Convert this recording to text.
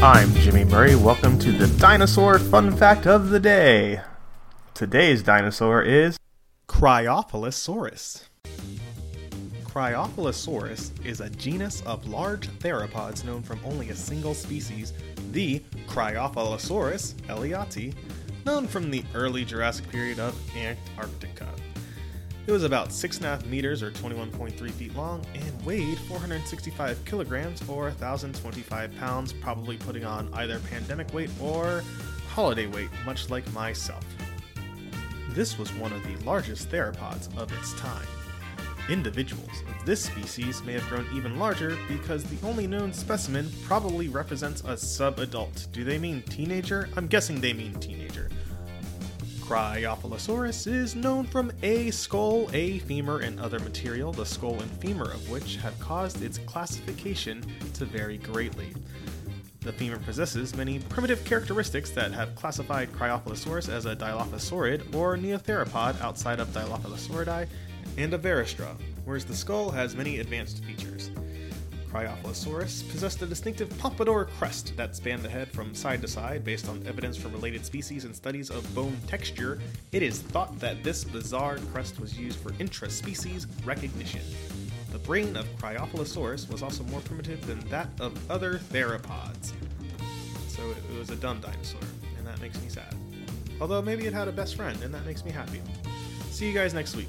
Murray. Welcome to the dinosaur fun fact of the day. Today's dinosaur is Cryophylosaurus. Cryophylosaurus is a genus of large theropods known from only a single species, the Cryophylosaurus ellioti, known from the early Jurassic period of Antarctica. It was about 6.5 meters or 21.3 feet long and weighed 465 kilograms or 1,025 pounds, probably putting on either pandemic weight or holiday weight, much like myself. This was one of the largest theropods of its time. Individuals of this species may have grown even larger because the only known specimen probably represents a subadult. Do they mean teenager? I'm guessing they mean teenager. Cryophylosaurus is known from a skull, a femur, and other material, the skull and femur of which have caused its classification to vary greatly. The femur possesses many primitive characteristics that have classified Cryophylosaurus as a Dilophosaurid or Neotheropod outside of Dilophosauridae and Averostra, whereas the skull has many advanced features. Cryophylosaurus possessed a distinctive pompadour crest that spanned the head from side to side based on evidence from related species and studies of bone texture. It is thought that this bizarre crest was used for intra-species recognition. The brain of Cryophylosaurus was also more primitive than that of other theropods. So it was a dumb dinosaur, and that makes me sad. Although maybe it had a best friend, and that makes me happy. See you guys next week.